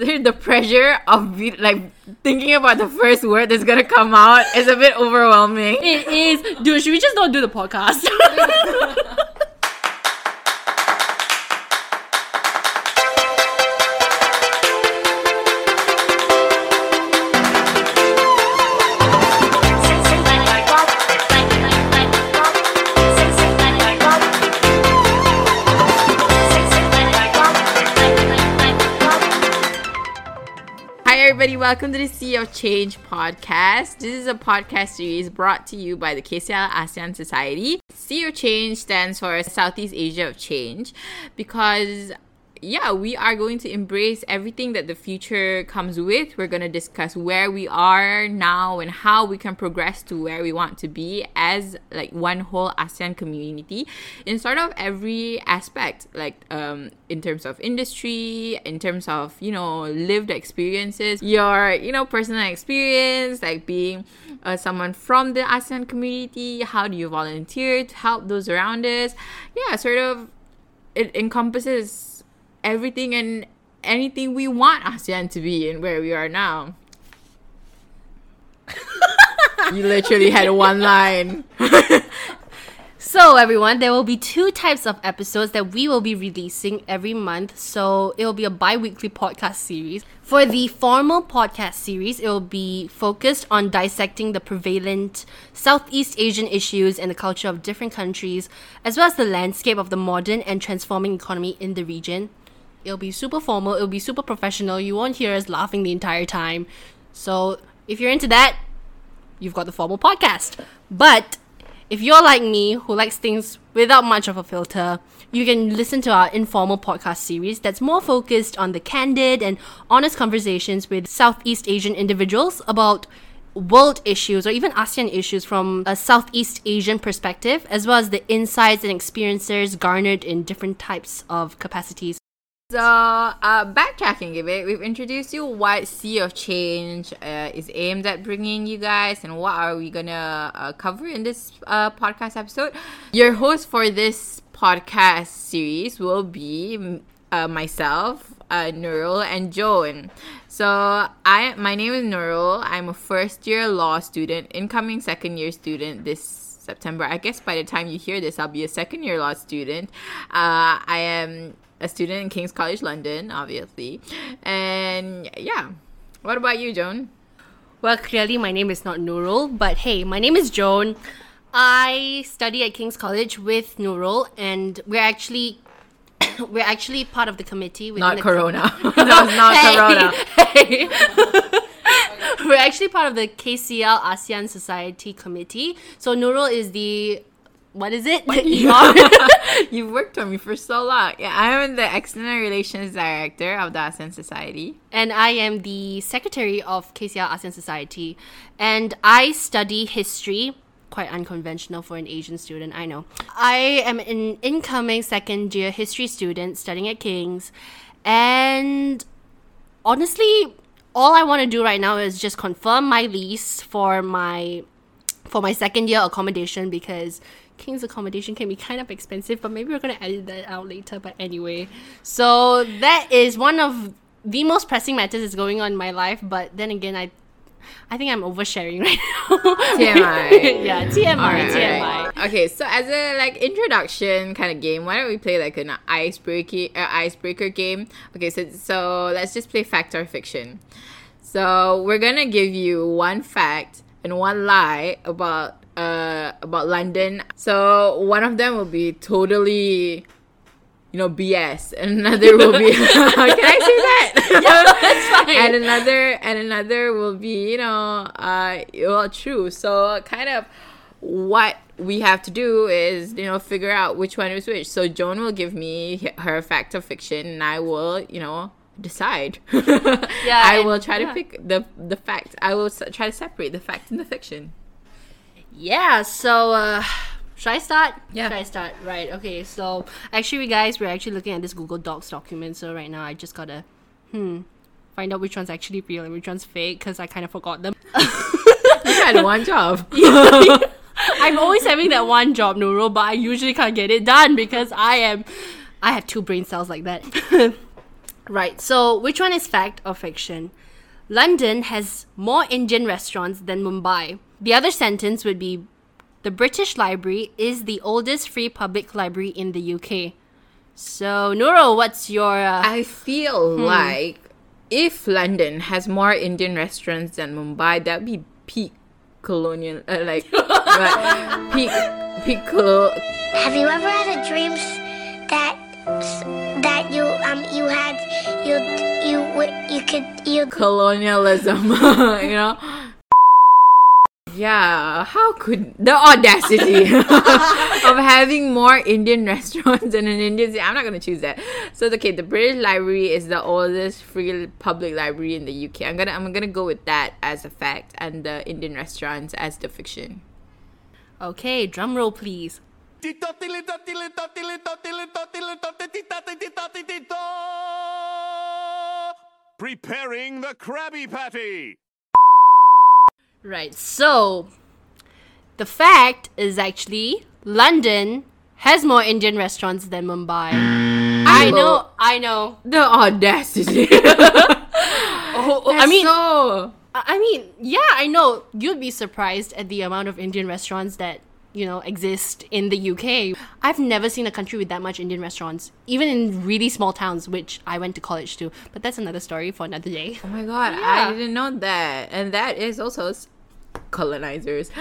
the pressure of be, like thinking about the first word that's gonna come out is a bit overwhelming. It is. Dude, should we just not do the podcast? Welcome to the Sea of Change podcast. This is a podcast series brought to you by the KCL ASEAN Society. Sea of Change stands for Southeast Asia of Change because yeah, we are going to embrace everything that the future comes with. We're going to discuss where we are now and how we can progress to where we want to be as like one whole ASEAN community in sort of every aspect, like um, in terms of industry, in terms of, you know, lived experiences, your, you know, personal experience, like being uh, someone from the ASEAN community, how do you volunteer to help those around us? Yeah, sort of it encompasses everything and anything we want ASEAN to be and where we are now. you literally had one line. So, everyone, there will be two types of episodes that we will be releasing every month. So, it will be a bi weekly podcast series. For the formal podcast series, it will be focused on dissecting the prevalent Southeast Asian issues and the culture of different countries, as well as the landscape of the modern and transforming economy in the region. It'll be super formal, it'll be super professional. You won't hear us laughing the entire time. So if you're into that, you've got the formal podcast. But if you're like me, who likes things without much of a filter, you can listen to our informal podcast series that's more focused on the candid and honest conversations with Southeast Asian individuals about world issues or even ASEAN issues from a Southeast Asian perspective, as well as the insights and experiences garnered in different types of capacities. So, uh, backtracking a bit, we've introduced you what Sea of Change uh, is aimed at bringing you guys, and what are we gonna uh, cover in this uh, podcast episode. Your host for this podcast series will be uh, myself, uh, Nurul, and Joan. So, I my name is Nurul. I'm a first year law student, incoming second year student this September. I guess by the time you hear this, I'll be a second year law student. Uh, I am a student in King's College London, obviously. And yeah. What about you, Joan? Well, clearly my name is not Nurul, but hey, my name is Joan. I study at King's College with Nurul, and we're actually we're actually part of the committee. Not the Corona. was not hey, Corona. Hey. we're actually part of the KCL ASEAN Society Committee. So Nurul is the what is it? What you You've worked for me for so long. Yeah, I am the External Relations Director of the ASEAN Society. And I am the Secretary of KCL ASEAN Society. And I study history. Quite unconventional for an Asian student, I know. I am an incoming second year history student studying at King's. And honestly, all I want to do right now is just confirm my lease for my for my second year accommodation because King's accommodation can be kind of expensive, but maybe we're gonna edit that out later. But anyway, so that is one of the most pressing matters that's going on in my life. But then again, I I think I'm oversharing right now. TMI. yeah, TMI, right, TMI. Right. Okay, so as a like introduction kind of game, why don't we play like an icebreaker uh, icebreaker game? Okay, so so let's just play fact or fiction. So we're gonna give you one fact and one lie about uh, about London. So one of them will be totally, you know, BS, and another will be. can I say that? yeah, that's fine. and another and another will be, you know, uh, well, true. So kind of what we have to do is you know figure out which one is which so joan will give me her fact or fiction and i will you know decide yeah i will try yeah. to pick the the fact i will try to separate the fact and the fiction yeah, so uh should I start? Yeah. Should I start? Right, okay. So actually guys, we're actually looking at this Google Docs document. So right now I just gotta hmm find out which one's actually real and which one's fake because I kind of forgot them. you had one job. I'm always having that one job, Nurul, but I usually can't get it done because I am I have two brain cells like that. Right. So, which one is fact or fiction? London has more Indian restaurants than Mumbai. The other sentence would be the British Library is the oldest free public library in the UK. So, Nurul, what's your. Uh, I feel like if London has more Indian restaurants than Mumbai, that'd be peak colonial, uh, like right, peak peak colo- Have you ever had a dream that that you um you had you you w- you could you colonialism, you know. Yeah, how could the audacity of having more Indian restaurants in an Indian city? I'm not gonna choose that. So okay, the British Library is the oldest free public library in the UK. I'm gonna I'm gonna go with that as a fact, and the Indian restaurants as the fiction. okay, drum roll, please. Preparing the Krabby Patty. Right. So, the fact is actually London has more Indian restaurants than Mumbai. Mm. I oh. know, I know. The audacity. Oh, oh, I mean, so I I mean, yeah, I know. You'd be surprised at the amount of Indian restaurants that you know exist in the UK. I've never seen a country with that much Indian restaurants, even in really small towns, which I went to college to. But that's another story for another day. Oh my god, Yeah. I didn't know that. And that is also colonizers.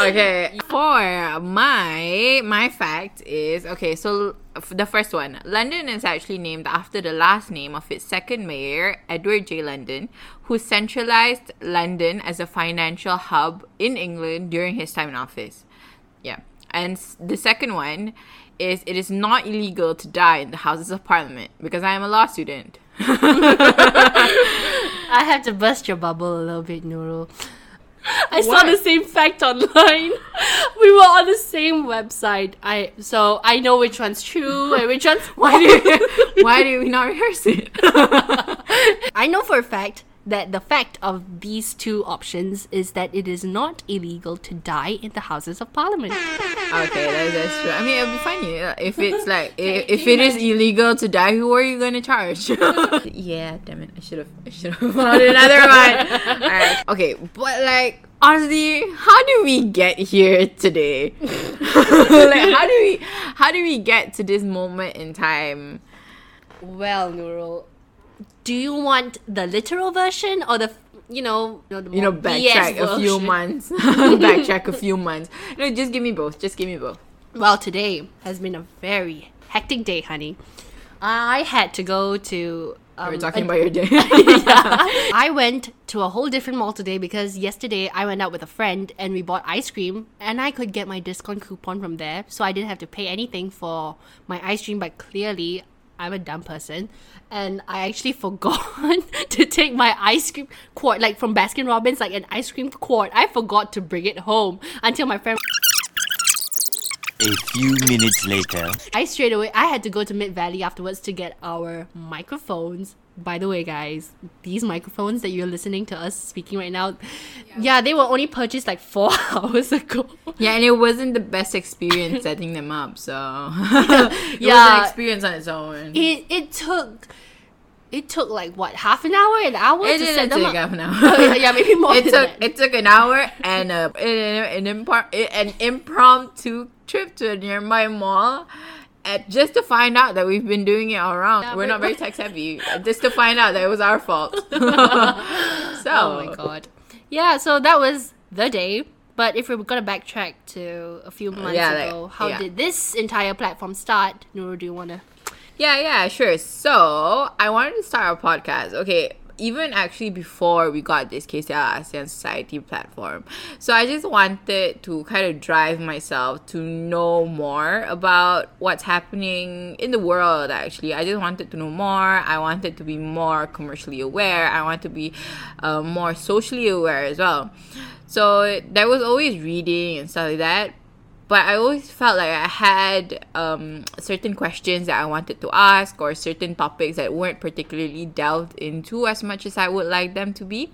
okay, for my my fact is okay, so f- the first one, London is actually named after the last name of its second mayor, Edward J. London, who centralized London as a financial hub in England during his time in office. Yeah. And s- the second one is it is not illegal to die in the Houses of Parliament because I am a law student. I have to bust your bubble a little bit, Nurul. I saw the same fact online. We were on the same website. I so I know which one's true and which one's Why do why do we not rehearse it? I know for a fact that the fact of these two options is that it is not illegal to die in the Houses of Parliament. okay, that's, that's true. I mean, it'll be funny uh, if it's like if, if it is illegal to die. Who are you gonna charge? yeah, damn it! I should have I should have found another one. Alright, okay, but like honestly, how do we get here today? like, how do we how do we get to this moment in time? Well, Nurul, do you want the literal version or the you know you know, the You know, backtrack BS a few version? months. backtrack a few months. No, just give me both. Just give me both. Well, today has been a very hectic day, honey. I had to go to. Um, We're talking a- about your day. I went to a whole different mall today because yesterday I went out with a friend and we bought ice cream and I could get my discount coupon from there, so I didn't have to pay anything for my ice cream. But clearly, I'm a dumb person and I actually forgot to take my ice cream quart, like from Baskin Robbins, like an ice cream quart. I forgot to bring it home until my friend. A few minutes later. I straight away I had to go to Mid Valley afterwards to get our microphones. By the way, guys, these microphones that you're listening to us speaking right now, yeah, they were only purchased like four hours ago. Yeah, and it wasn't the best experience setting them up, so it was Yeah. an experience on its own. It it took it took like what half an hour, an hour It to set them take up. half an hour. Oh, yeah, yeah, maybe more it than took that. it took an hour and a an, an, impar- an impromptu trip to a nearby mall. At, just to find out that we've been doing it all wrong. Yeah, We're not very tech savvy. Just to find out that it was our fault. so, Oh my god. Yeah, so that was the day. But if we're gonna backtrack to a few months yeah, like, ago, how yeah. did this entire platform start? Nuru, do you wanna Yeah, yeah, sure. So I wanted to start a podcast. Okay, even actually before we got this KCL ASEAN Society platform. So I just wanted to kind of drive myself to know more about what's happening in the world actually. I just wanted to know more. I wanted to be more commercially aware. I want to be uh, more socially aware as well. So there was always reading and stuff like that but I always felt like I had um, certain questions that I wanted to ask or certain topics that weren't particularly delved into as much as I would like them to be.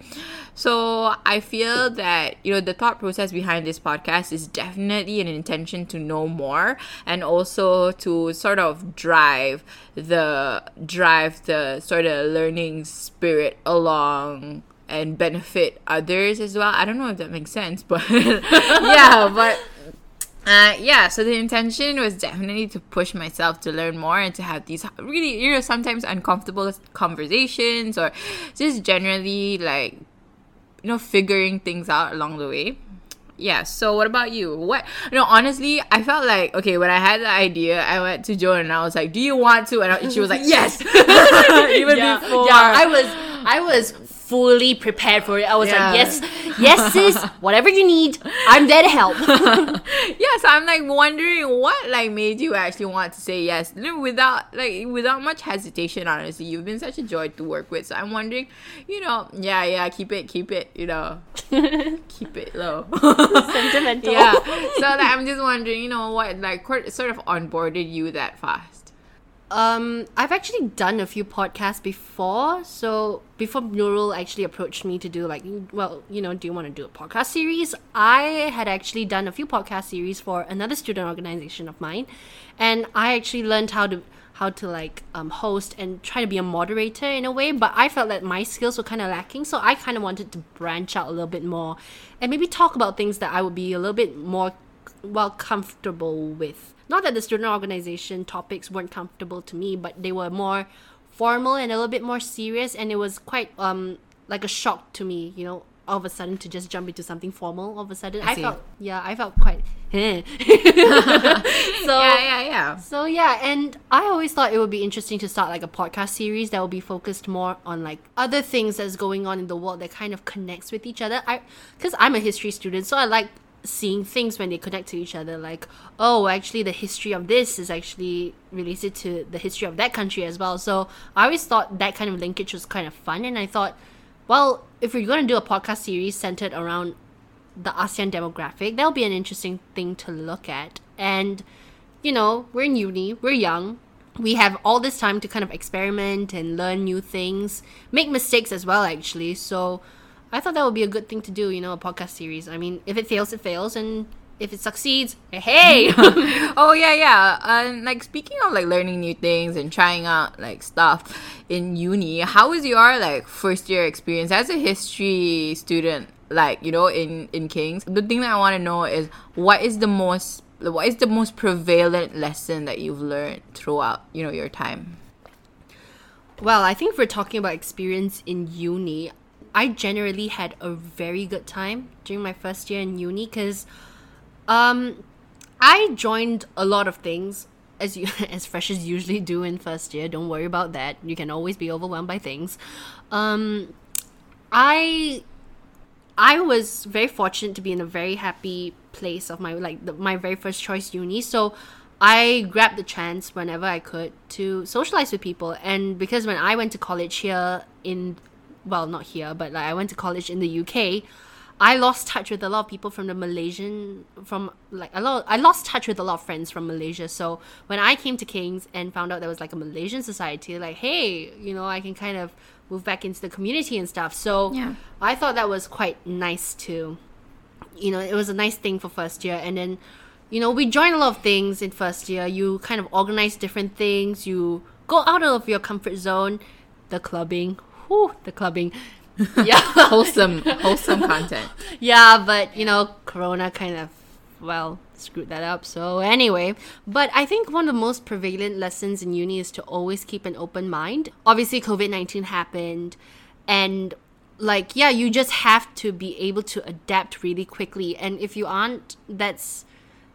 So I feel that, you know, the thought process behind this podcast is definitely an intention to know more and also to sort of drive the drive the sort of learning spirit along and benefit others as well. I don't know if that makes sense, but yeah, but uh, yeah, so the intention was definitely to push myself to learn more and to have these really, you know, sometimes uncomfortable conversations or just generally like, you know, figuring things out along the way. Yeah, so what about you? What, you know, honestly, I felt like, okay, when I had the idea, I went to Joan and I was like, do you want to? And, I, and she was like, yes! Even yeah, before. yeah, I was I was fully prepared for it. I was Yeah. like, yes, yes, sis, whatever you need, I'm there to help. yes, I'm like wondering what like made you actually want to say yes without like without much hesitation. Honestly, you've been such a joy to work with. So I'm wondering, you know, yeah, yeah, keep it, keep it, you know, keep it low. Sentimental. yeah. So like, I'm just wondering, you know, what like sort of onboarded you that fast. Um, I've actually done a few podcasts before. So before Nurul actually approached me to do like, well, you know, do you want to do a podcast series? I had actually done a few podcast series for another student organization of mine, and I actually learned how to how to like um, host and try to be a moderator in a way. But I felt that my skills were kind of lacking, so I kind of wanted to branch out a little bit more, and maybe talk about things that I would be a little bit more well comfortable with. Not that the student organization topics weren't comfortable to me, but they were more formal and a little bit more serious, and it was quite um like a shock to me, you know, all of a sudden to just jump into something formal. All of a sudden, I, see. felt yeah, I felt quite. eh. so Yeah, yeah, yeah. so yeah, and I always thought it would be interesting to start like a podcast series that will be focused more on like other things that's going on in the world that kind of connects with each other. I because I'm a history student, so I like seeing things when they connect to each other. Like, oh, actually, the history of this is actually related to the history of that country as well. So I always thought that kind of linkage was kind of fun, and I thought, well, if we're going to do a podcast series centered around the ASEAN demographic, that'll be an interesting thing to look at. And, you know, we're in uni, we're young, we have all this time to kind of experiment and learn new things, make mistakes as well, actually. So I thought that would be a good thing to do, you know, a podcast series. I mean, if it fails, it fails, and if it succeeds, eh, hey! oh yeah yeah and like speaking of like learning new things and trying out like stuff in uni how was your like first year experience as a history student like you know in in kings the thing that i want to know is what is the most what is the most prevalent lesson that you've learned throughout you know your time Well, I think if we're talking about experience in uni, I generally had a very good time during my first year in uni because um, I joined a lot of things as you as freshers usually do in first year. Don't worry about that. You can always be overwhelmed by things. Um, I I was very fortunate to be in a very happy place of my like the, my very first choice uni. So I grabbed the chance whenever I could to socialize with people. And because when I went to college here in well, not here, but like I went to college in the UK, I lost touch with a lot of people from the Malaysian from like a lot I lost touch with a lot of friends from Malaysia. So when I came to Kings and found out there was like a Malaysian society, like, hey, you know, I can kind of move back into the community and stuff. So Yeah. I thought that was quite nice too. You know, it was a nice thing for first year and then you know, we join a lot of things in first year. You kind of organize different things. You go out of your comfort zone. The clubbing, whew, the clubbing. Yeah, wholesome wholesome content yeah, but you know, Corona kind of, well, screwed that up. So anyway, but I think one of the most prevalent lessons in uni is to always keep an open mind. Obviously, COVID nineteen happened, and like yeah, you just have to be able to adapt really quickly. And if you aren't, that's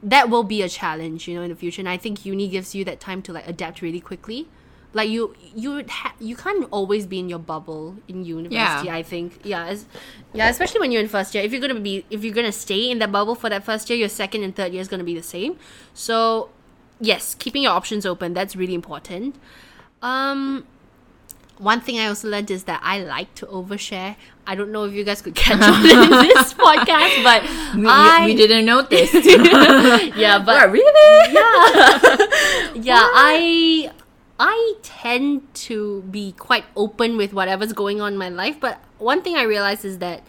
that will be a challenge, you know, in the future. And I think uni gives you that time to like adapt really quickly. Like you, you would ha- you can't always be in your bubble in university. Yeah. I think, yeah, as, yeah, especially when you're in first year. If you're gonna be, if you're gonna stay in that bubble for that first year, your second and third year is gonna be the same. So, yes, keeping your options open that's really important. Um, one thing I also learned is that I like to overshare. I don't know if you guys could catch on in this podcast, but We, I we didn't notice. yeah, but What, really? yeah, I I tend to be quite open with whatever's going on in my life, but one thing I realize is that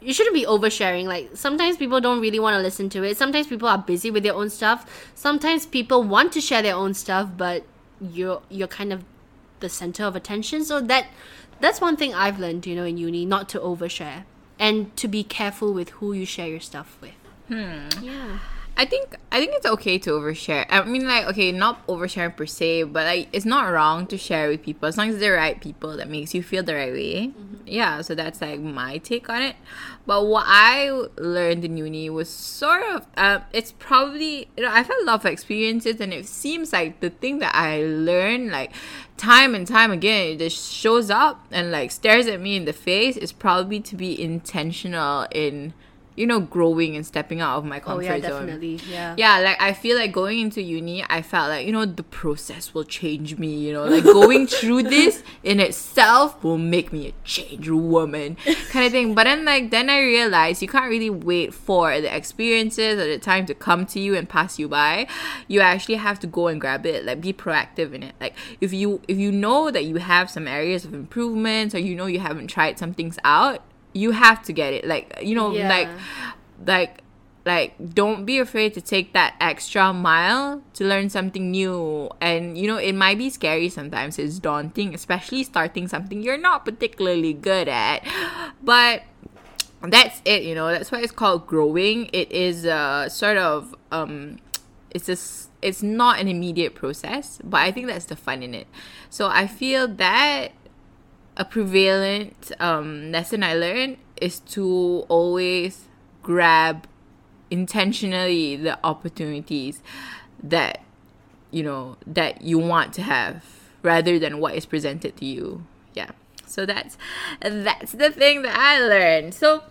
you shouldn't be oversharing. Like sometimes people don't really want to listen to it. Sometimes people are busy with their own stuff. Sometimes people want to share their own stuff, but you're you're kind of the center of attention. So that that's one thing I've learned, you know, in uni, not to overshare and to be careful with who you share your stuff with. Hmm. Yeah. I think I think it's okay to overshare. I mean, like, okay, not oversharing per se, but like, it's not wrong to share with people as long as they're the right people that makes you feel the right way. Yeah, so that's like my take on it. But what I learned in uni was sort of, uh, it's probably you know I've had a lot of experiences, and it seems like the thing that I learned like time and time again, it just shows up and like stares at me in the face. Is probably to be intentional in you know growing and stepping out of my comfort Oh yeah, zone definitely. Yeah. yeah like i feel like going into uni i felt like you know the process will change me you know like going through this in itself will make me a changed woman kind of thing but then like then i realized you can't really wait for the experiences or the time to come to you and pass you by you actually have to go and grab it like be proactive in it like if you if you know that you have some areas of improvements or you know you haven't tried some things out you have to get it. Like you know Yeah. like like like don't be afraid to take that extra mile to learn something new. And you know it might be scary sometimes. It's daunting especially starting something you're not particularly good at. But that's it you know. That's why it's called growing. It is a sort of um it's just it's not an immediate process but i think that's the fun in it. So i feel that a prevalent um, lesson I learned is to always grab intentionally the opportunities that you know that you want to have rather than what is presented to you. Yeah. So that's that's the thing that I learned. So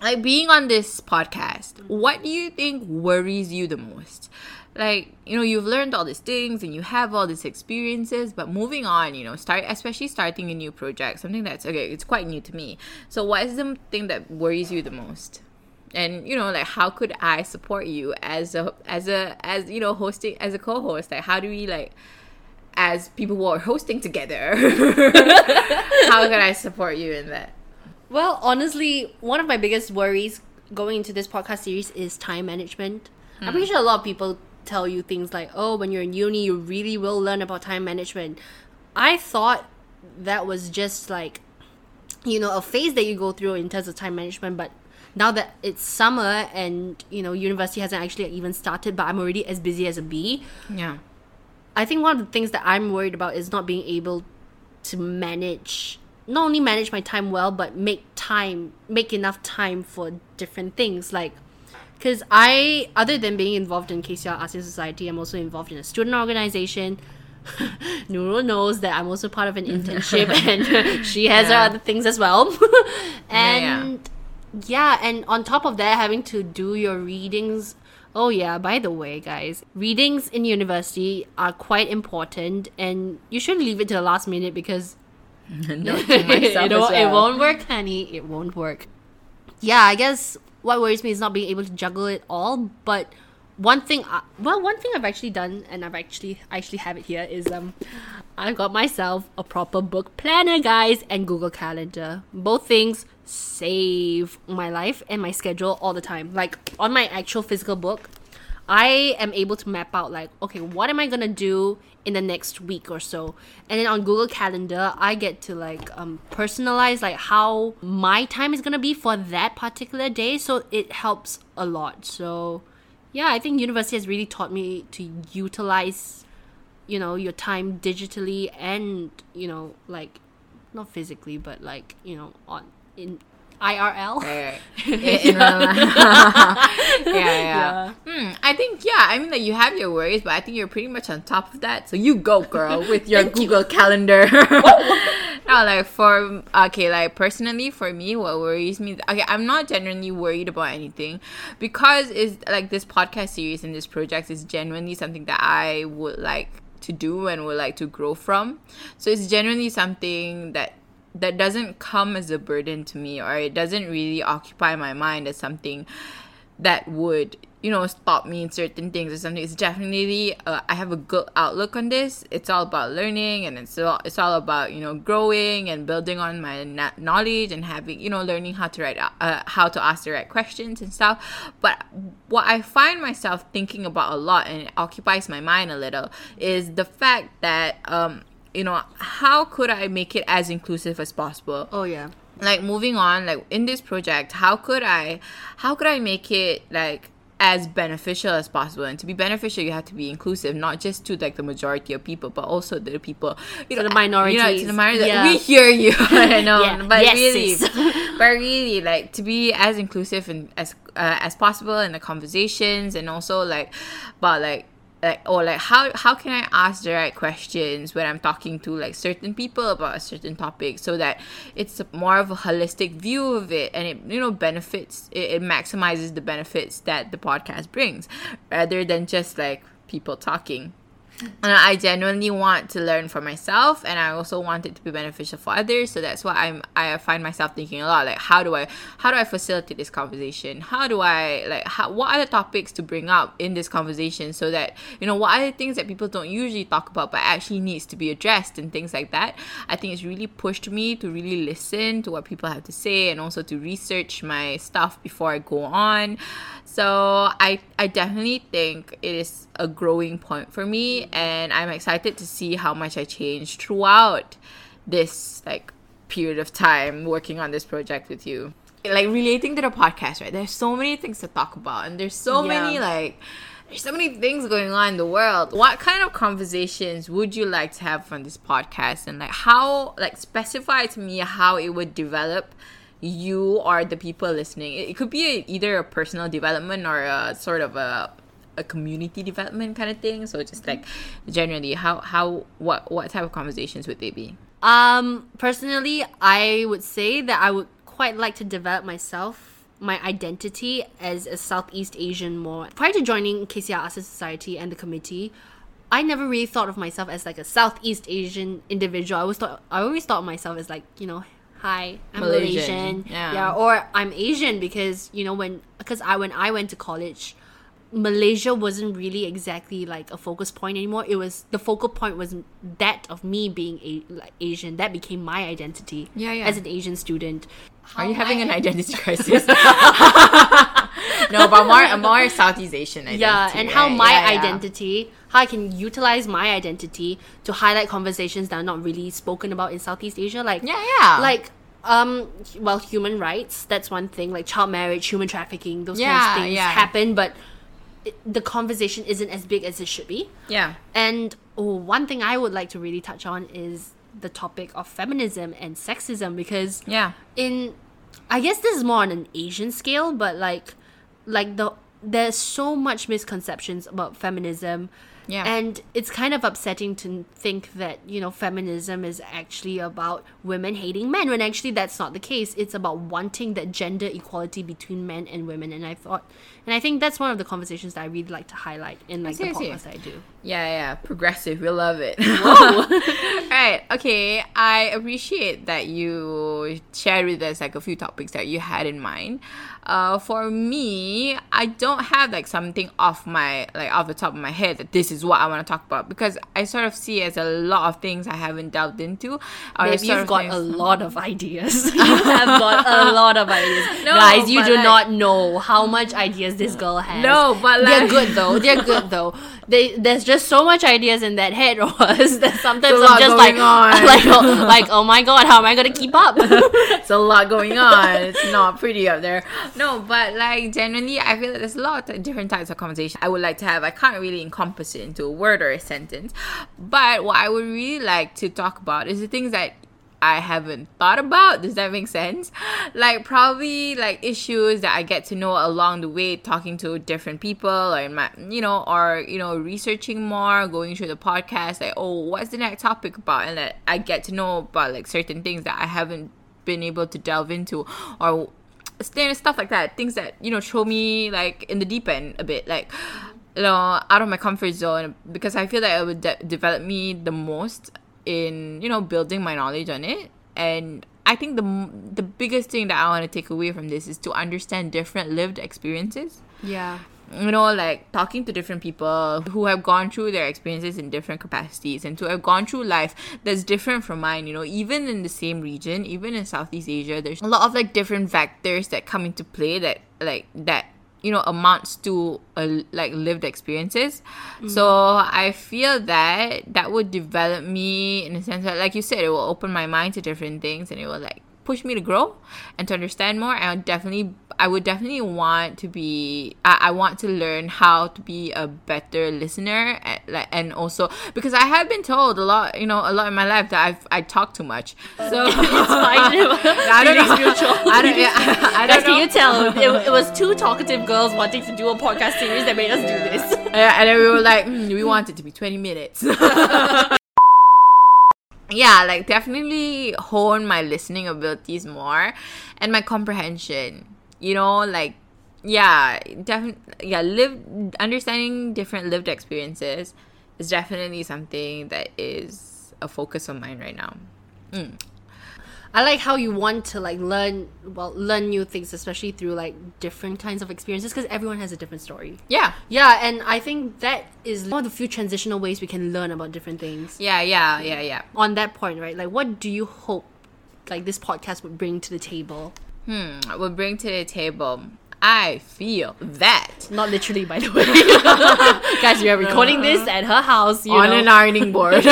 like being on this podcast, what do you think worries you the most? Like, you know, you've learned all these things and you have all these experiences, but moving on, you know, start especially starting a new project, something that's okay, it's quite new to me. So what is the thing that worries you the most? And you know, like how could I support you as a as a as you know, hosting as a co-host? Like how do we like as people who are hosting together? how can I support you in that? Well, honestly, one of my biggest worries going into this podcast series is time management. I'm hmm. pretty sure a lot of people tell you things like, oh, when you're in uni, you really will learn about time management. I thought that was just like, you know, a phase that you go through in terms of time management, but now that it's summer and you know university hasn't actually even started but i'm already as busy as a bee Yeah. I think one of the things that I'm worried about is not being able to manage not only manage my time well but make time make enough time for different things like because I other than being involved in KCL ASEAN Society I'm also involved in a student organization Nurul knows that I'm also part of an internship and she has her other things as well Yeah, yeah. and yeah, and on top of that, having to do your readings. Oh, yeah, by the way, guys, readings in university are quite important, and you shouldn't leave it to the last minute because Note to myself it, won't, it well. won't work, honey. It won't work. Yeah, I guess what worries me is not being able to juggle it all, but one thing I, well one thing I've actually done and I've actually I actually have it here is um I got myself a proper book planner guys and Google Calendar. Both things save my life and my schedule all the time. Like on my actual physical book, I am able to map out like, okay, what am I gonna do in the next week or so? And then on Google Calendar, I get to like um, personalize like how my time is gonna be for that particular day. So it helps a lot. So yeah, I think university has really taught me to utilize, you know, your time digitally and you know like, not physically, but like you know on in IRL. Right, right. In- in real life. yeah, yeah. Hmm, I think yeah. I mean, like you have your worries, but I think you're pretty much on top of that. So you go, girl, with your Google Calendar. no, like for okay, like personally for me, what worries me. Okay, I'm not genuinely worried about anything because is like this podcast series and this project is genuinely something that I would like to do and would like to grow from. So it's genuinely something that that doesn't come as a burden to me or it doesn't really occupy my mind as something that would you know stop me in certain things or something. It's definitely uh, i have a good outlook on this. It's all about learning and it's all it's all about you know growing and building on my na- knowledge and having you know learning how to write uh, how to ask the right questions and stuff. But what i find myself thinking about a lot and it occupies my mind a little is the fact that um you know how could i make it as inclusive as possible Oh yeah. like moving on like in this project how could i how could i make it like as beneficial as possible and to be beneficial you have to be inclusive not just to like the majority of people but also the people you To know the I- you know, to the minority Yeah. we hear you i know Yeah. but Yes, really but really like to be as inclusive and as uh, as possible in the conversations and also like but like like or like how how can I ask the right questions when I'm talking to like certain people about a certain topic so that it's more of a holistic view of it and it you know benefits it, it maximizes the benefits that the podcast brings rather than just like people talking and I genuinely want to learn for myself and I also want it to be beneficial for others. So that's why I'm I find myself thinking a lot like how do I how do I facilitate this conversation? How do I like how, what are the topics to bring up in this conversation so that you know what are the things that people don't usually talk about but actually needs to be addressed and things like that? I think it's really pushed me to really listen to what people have to say and also to research my stuff before I go on. So I I definitely think it is a growing point for me and I'm excited to see how much I changed throughout this like period of time working on this project with you. Like relating to the podcast, right? There's so many things to talk about and there's so Yeah. many like there's so many things going on in the world. What kind of conversations would you like to have on this podcast and like how like specify to me how it would develop you or the people listening. It, it could be a, either a personal development or a sort of a a community development kind of thing. So just like generally, how how what what type of conversations would they be? Um, personally, I would say that I would quite like to develop myself, my identity as a Southeast Asian more. Prior to joining KCL ASEAN Society and the committee, I never really thought of myself as like a Southeast Asian individual. I always thought I always thought of myself as like you know, hi, I'm Malaysian, Malaysian, yeah. or I'm Asian because you know when because I when I went to college. Malaysia wasn't really exactly like a focus point anymore. It was the focal point was that of me being a like Asian. That became my identity. Yeah, yeah. As an Asian student. Are you having I- an identity crisis? no, but more more Southeast Asian identity. Yeah, and how right? my Yeah, yeah. identity, how I can utilize my identity to highlight conversations that are not really spoken about in Southeast Asia. Like Yeah, yeah. like um well human rights that's one thing like child marriage human trafficking those Yeah, kinds of things yeah. happen but the conversation isn't as big as it should be Yeah. and oh, one thing I would like to really touch on is the topic of feminism and sexism because Yeah. in I guess this is more on an Asian scale, but like like the there's so much misconceptions about feminism. Yeah. And it's kind of upsetting to think that, you know, feminism is actually about women hating men when actually that's not the case. It's about wanting that gender equality between men and women and I thought and I think that's one of the conversations that I really like to highlight in like the I see. podcast that I do. Yeah, yeah, progressive. We love it. right. Okay. I appreciate that you shared with us like a few topics that you had in mind. Uh, for me, I don't have like something off my like off the top of my head that this is what I want to talk about because I sort of see as a lot of things I haven't delved into. Or Babe, you've got a lot of ideas. you have got a lot of ideas. No, Guys, you do like- not know how much ideas this girl has. No, but like, they're good though. They're good though. They, there's just so much ideas in that head us that sometimes I'm just like, on. like, oh, like, oh my god, how am I gonna keep up? it's a lot going on. It's not pretty up there. No, but like generally, I feel that there's a lot of different types of conversation I would like to have. I can't really encompass it into a word or a sentence. But what I would really like to talk about is the things that I haven't thought about. Does that make sense? Like probably like issues that I get to know along the way, talking to different people, or in my, you know, or you know, researching more, going through the podcast. Like, oh, what's the next topic about? And that I get to know about like certain things that I haven't been able to delve into, or st- stuff like that. Things that you know show me like in the deep end a bit, like you know, out of my comfort zone because I feel that it would de- develop me the most in you know building my knowledge on it. And I think the the biggest thing that I want to take away from this is to understand different lived experiences Yeah. you know, like talking to different people who have gone through their experiences in different capacities and to have gone through life that's different from mine, you know, even in the same region, even in Southeast Asia, there's a lot of like different factors that come into play that like that you know amounts to a, like lived experiences. Mm. So i feel that that would develop me in a sense that like you said it will open my mind to different things and it will like push me to grow and to understand more. And I would definitely, I would definitely want to be, I, I want to learn how to be a better listener, and, like, and also because I have been told a lot, you know, a lot in my life that I've I talk too much. So. I don't know. mutual. I don't, yeah, I, Guys, don't know. can you tell? It, it was two talkative girls wanting to do a podcast series that made us do this. Yeah, and then we were like, mm, we want it to be 20 minutes. Yeah, like definitely hone my listening abilities more and my comprehension. You know, like yeah, definitely yeah, live understanding different lived experiences is definitely something that is a focus of mine right now. Mm. I like how you want to like learn well learn new things, especially through like different kinds of experiences, because everyone has a different story. Yeah. Yeah, and I think that is one of the few transitional ways we can learn about different things. Yeah, yeah, yeah, yeah. On that point, right? Like, what do you hope like this podcast would bring to the table? Hmm, we'll bring to the table. I feel that Not literally, by the way. Guys, we are recording this at her house. You on know. an ironing board.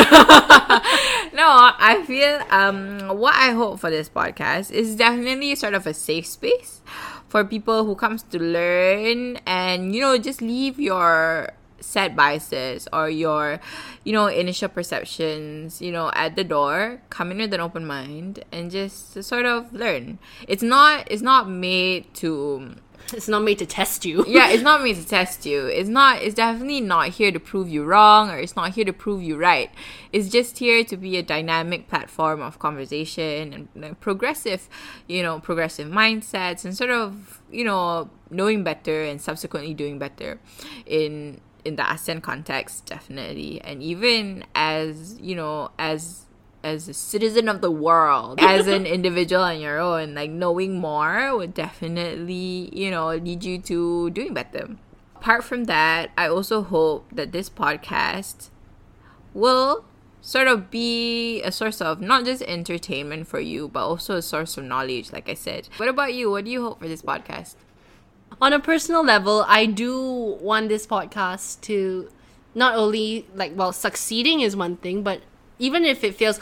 no, I feel um what I hope for this podcast is definitely sort of a safe space for people who comes to learn and you know just leave your set biases or your you know initial perceptions you know at the door come in with an open mind and just sort of learn. It's not it's not made to It's not made to test you. yeah, it's not made to test you. It's not. It's definitely not here to prove you wrong, or it's not here to prove you right. It's just here to be a dynamic platform of conversation and progressive, you know, progressive mindsets and sort of you know knowing better and subsequently doing better in in the ASEAN context, definitely, and even as you know as as a citizen of the world, as an individual on your own, like knowing more would definitely, you know, lead you to doing better. Apart from that, I also hope that this podcast will sort of be a source of not just entertainment for you, but also a source of knowledge, like I said. What about you? What do you hope for this podcast? on a personal level, I do want this podcast to not only like well succeeding is one thing, but even if it feels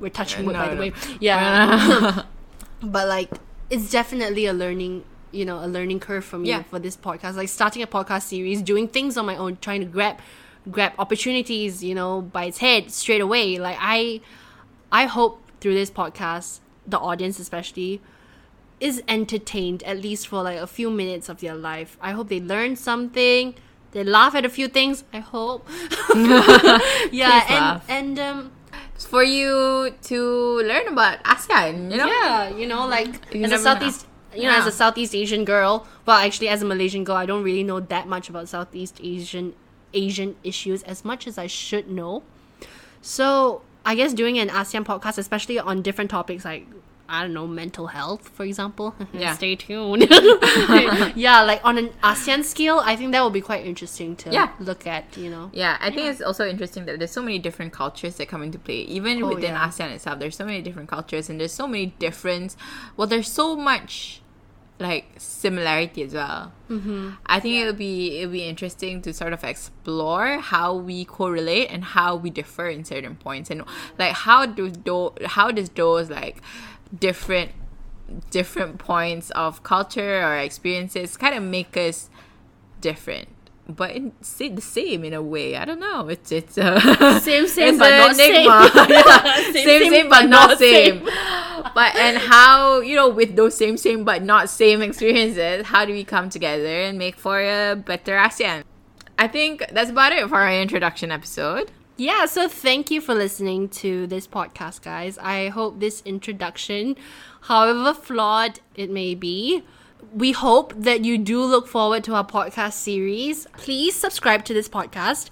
we're touching wood No, by the no. way, yeah, but like it's definitely a learning you know a learning curve for me Yeah. for this podcast like starting a podcast series doing things on my own trying to grab grab opportunities you know by its head straight away like i i hope through this podcast the audience especially is entertained at least for like a few minutes of their life. I hope they learn something. They laugh at a few things. I hope. yeah, Please and laugh. and um, for you to learn about ASEAN, you know? yeah, you know, mm-hmm. like You as a never know. Southeast, you know, as a Southeast Asian girl. Well, actually, as a Malaysian girl, I don't really know that much about Southeast Asian Asian issues as much as I should know. So I guess doing an ASEAN podcast, especially on different topics like I don't know mental health, for example. Yeah. Stay tuned. yeah, like on an ASEAN scale, I think that would be quite interesting to Yeah. look at. You know. Yeah, I think it's also interesting that there's so many different cultures that come into play. Even Oh, within yeah. ASEAN itself, there's so many different cultures and there's so many different. Well, there's so much like similarity as well. Mm-hmm. I think it would be it would be interesting to sort of explore how we correlate and how we differ in certain points, and like how do do how does those like different different points of culture or experiences kind of make us different. But in, say the same in a way. I don't know. It's it's uh, Same, same, but not same. Yeah. Same, same, same, same, but not same. but and how you know with those same same but not same experiences how do we come together and make for a better asean i think that's about it for our introduction episode Yeah, so thank you for listening to this podcast, guys. I hope this introduction, however flawed it may be, we hope that you do look forward to our podcast series. Please subscribe to this podcast.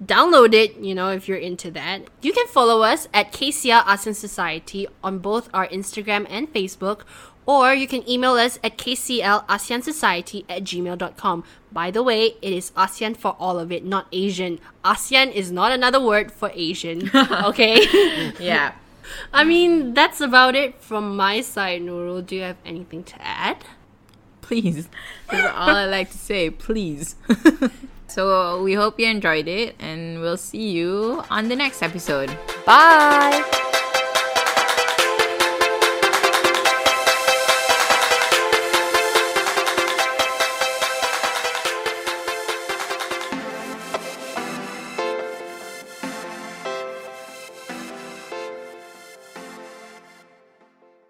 Download it, you know, if you're into that. You can follow us at KCL ASEAN Society on both our Instagram and Facebook, or you can email us at kclaseansociety at gmail.com. By the way, it is ASEAN for all of it, not Asian. ASEAN is not another word for Asian, okay? Yeah. I mean, that's about it from my side, Nurul. Do you have anything to add? Please. That's all I like to say. Please. so we hope you enjoyed it and we'll see you on the next episode. Bye!